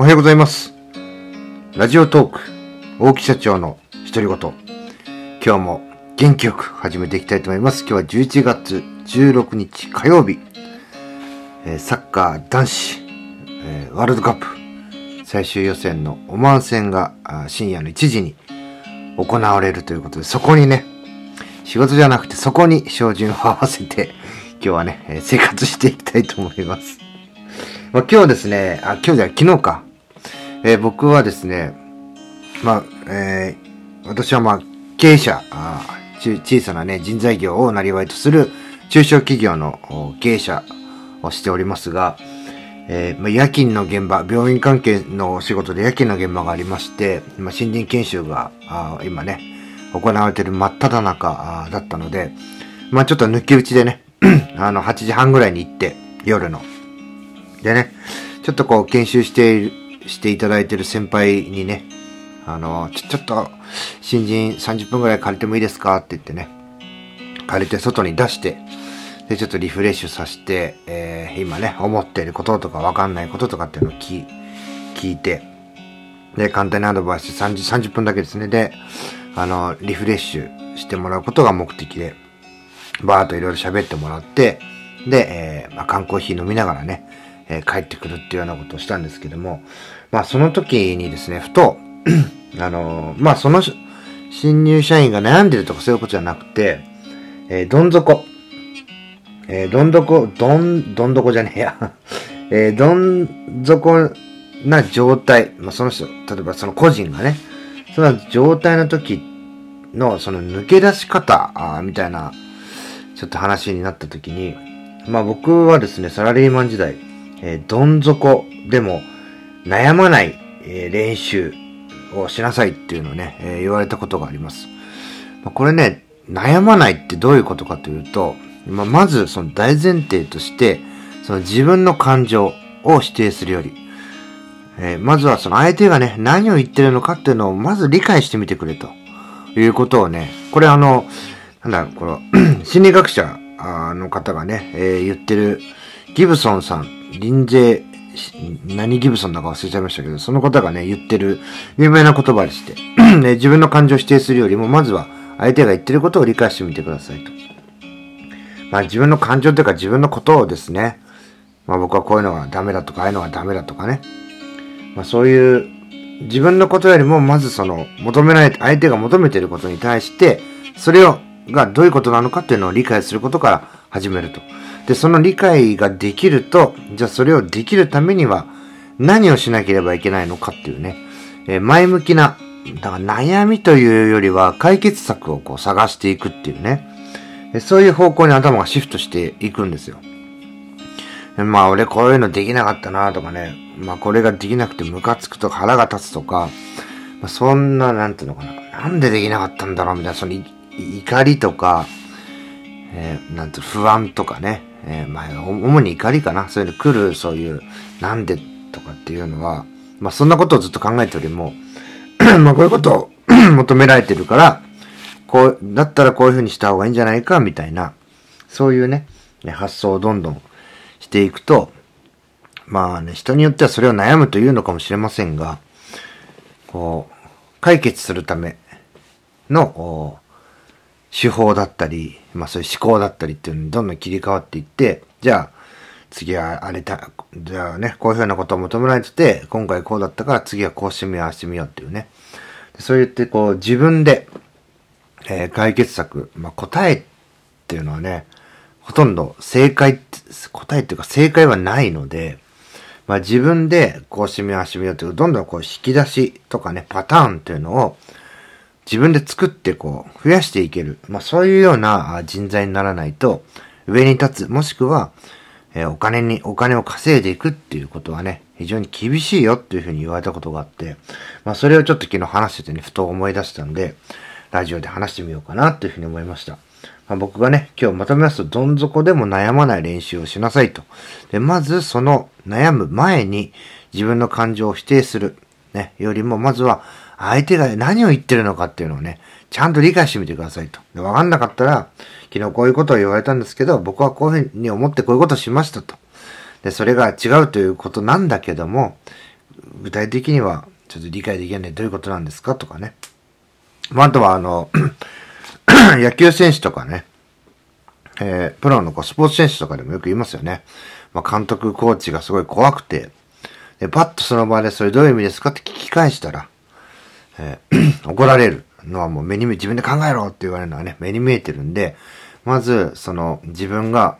おはようございます。ラジオトーク、大木社長の独り言。今日も元気よく始めていきたいと思います。今日は11月16日火曜日、えーサッカー男子、えーワールドカップ最終予選のオマーン戦が深夜の1時に行われるということで、そこにね、仕事じゃなくてそこに照準を合わせて、今日はね、え生活していきたいと思います。まあ、今日ですね、あ、今日じゃない昨日か。えー僕はですね、まあ、えー私はまあ、経営者、あ小さなね、人材業をなりわいとする中小企業の経営者をしておりますが、えーまあ、夜勤の現場、病院関係の仕事で夜勤の現場がありまして、まあ、新人研修があ今ね、行われている真っ只中だったので、まあちょっと抜き打ちでね、あの、8時半ぐらいに行って、夜の。でね、ちょっとこう、研修している、していただいてる先輩にね、あの、ちょ、ちょっと、新人30分ぐらい借りてもいいですかって言ってね、借りて外に出して、で、ちょっとリフレッシュさせて、えー今ね、思っていることとかわかんないこととかっていうのを聞聞いて、で、簡単にアドバイス30、30分だけですね。で、あの、リフレッシュしてもらうことが目的で、バーっといろいろ喋ってもらって、で、えーまあ、缶コーヒー飲みながらね、えー帰ってくるっていうようなことをしたんですけども、まあ、その時にですね、ふと、あのーまあ、その新入社員が悩んでるとかそういうことじゃなくて、えーどん底、えーどん底、どん、どん底じゃねえや。えーどん底な状態、まあ、その人、例えばその個人がね、その状態の時の、その抜け出し方、あみたいな、ちょっと話になった時に、まあ僕はですね、サラリーマン時代、えーどん底でも悩まない、えー練習をしなさいっていうのをね、えー言われたことがあります。ま、これね、悩まないってどういうことかというと、まあ、まずその大前提として、その自分の感情を否定するより、えーまずはその相手がね、何を言ってるのかっていうのをまず理解してみてくれということをね、これあの、なんだ、この、心理学者あの方がね、えー言ってる、ギブソンさん、臨税、何ギブソンだか忘れちゃいましたけど、その方がね、言ってる有名な言葉でして、ね自分の感情を否定するよりも、まずは相手が言ってることを理解してみてくださいと。まあ自分の感情というか自分のことをですね、まあ僕はこういうのがダメだとか、ああいうのがダメだとかね、まあそういう自分のことよりもまずその求められて、相手が求めてることに対して、それを、がどういうことなのかっていうのを理解することから始めると。で、その理解ができると、じゃあそれをできるためには何をしなければいけないのかっていうね、えー前向きな、だから悩みというよりは解決策をこう探していくっていうね、そういう方向に頭がシフトしていくんですよ。まあ俺こういうのできなかったなとかね、まあこれができなくてムカつくとか腹が立つとか、ま、そんな、なんていうのかな、なんでできなかったんだろうみたいな、その怒りとか、えーなんて不安とかね、えーまあ主に怒りかな、そういうの来る、そういう、なんでとかっていうのは、まあそんなことをずっと考えておりも、まあこういうことを 求められてるから、こう、だったらこういうふうにした方がいいんじゃないか、みたいな、そういうね、発想をどんどんしていくと、まあね、人によってはそれを悩むというのかもしれませんが、こう、解決するための、手法だったり、まあそういう思考だったりっていうのにどんどん切り替わっていって、じゃあ、次はあれだ、じゃあね、こういうふうなことを求められてて、今回こうだったから次はこうしてみよう、ああしてみようっていうね。そう言ってこう自分で、えー解決策、まあ答えっていうのはね、ほとんど正解、答えっていうか正解はないので、まあ自分でこうしてみよう、ああしてみようっていう、どんどんこう引き出しとかね、パターンっていうのを自分で作ってこう増やしていける。まあそういうような人材にならないと上に立つ、もしくは、えーお金に、お金を稼いでいくっていうことはね、非常に厳しいよっていうふうに言われたことがあって、まあそれをちょっと昨日話しててね、ふと思い出したんで、ラジオで話してみようかなというふうに思いました。まあ、僕がね、今日まとめますと、どん底でも悩まない練習をしなさいと。で、まずその悩む前に自分の感情を否定する。ね、よりも、まずは相手が何を言ってるのかっていうのをね、ちゃんと理解してみてくださいと。で、わかんなかったら、昨日こういうことを言われたんですけど、僕はこういうふうに思ってこういうことをしましたと。で、それが違うということなんだけども、具体的にはちょっと理解できないどういうことなんですかとかね。まあ、あとはあの、野球選手とかね、えー、プロのこうスポーツ選手とかでもよく言いますよね。まあ、監督、コーチがすごい怖くて、で、パッとその場でそれどういう意味ですかって聞き返したら、えー、怒られるのはもう目に見、自分で考えろって言われるのはね、目に見えてるんで、まず、その、自分が、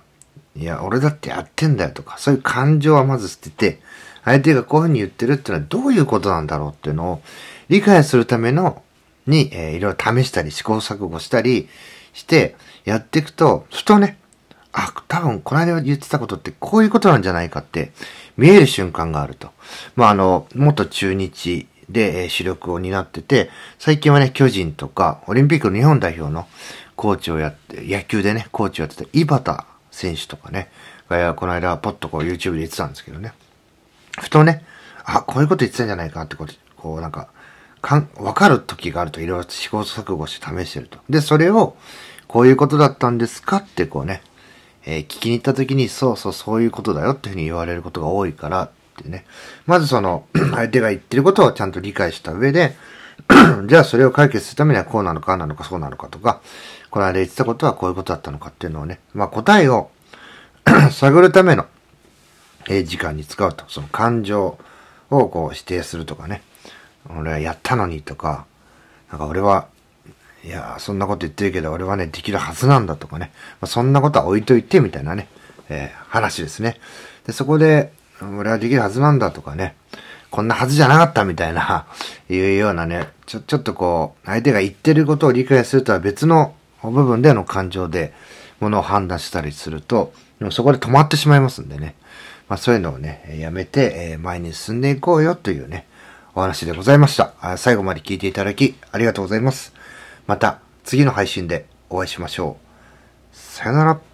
いや、俺だってやってんだよとか、そういう感情はまず捨てて、相手がこういうふうに言ってるっていうのはどういうことなんだろうっていうのを理解するための、に、えー、いろいろ試したり試行錯誤したりしてやっていくと、ふとね、あ、多分この間言ってたことってこういうことなんじゃないかって見える瞬間があると。まあ、あの、元中日で、主力を担ってて、最近はね、巨人とか、オリンピックの日本代表のコーチをやって、野球でね、コーチをやってた井端選手とかね、がこの間ポッとこう YouTube で言ってたんですけどね。ふとね、あ、こういうこと言ってたんじゃないかってこと、こうなんか、かん、わかる時があるといろいろ試行錯誤して試してると。で、それを、こういうことだったんですかってこうね、えー、聞きに行った時に、そうそうそういうことだよっていうふうに言われることが多いからってね。まずその、相手が言ってることをちゃんと理解した上で、じゃあそれを解決するためにはこうなのかなのかそうなのかとか、この間言ってたことはこういうことだったのかっていうのをね、まあ答えを 探るための、え、時間に使うと。その感情をこう否定するとかね。俺はやったのにとか、なんか俺は、いや、そんなこと言ってるけど俺はね、できるはずなんだとかね。まあ、そんなことは置いといてみたいなね、えー、話ですね。で、そこで、俺はできるはずなんだとかね。こんなはずじゃなかったみたいな、いうようなね、ちょ、ちょっとこう、相手が言ってることを理解するとは別の部分での感情で、ものを判断したりすると、そこで止まってしまいますんでね。まあそういうのをね、やめて、前に進んでいこうよというね、お話でございました。最後まで聞いていただき、ありがとうございます。また、次の配信でお会いしましょう。さよなら。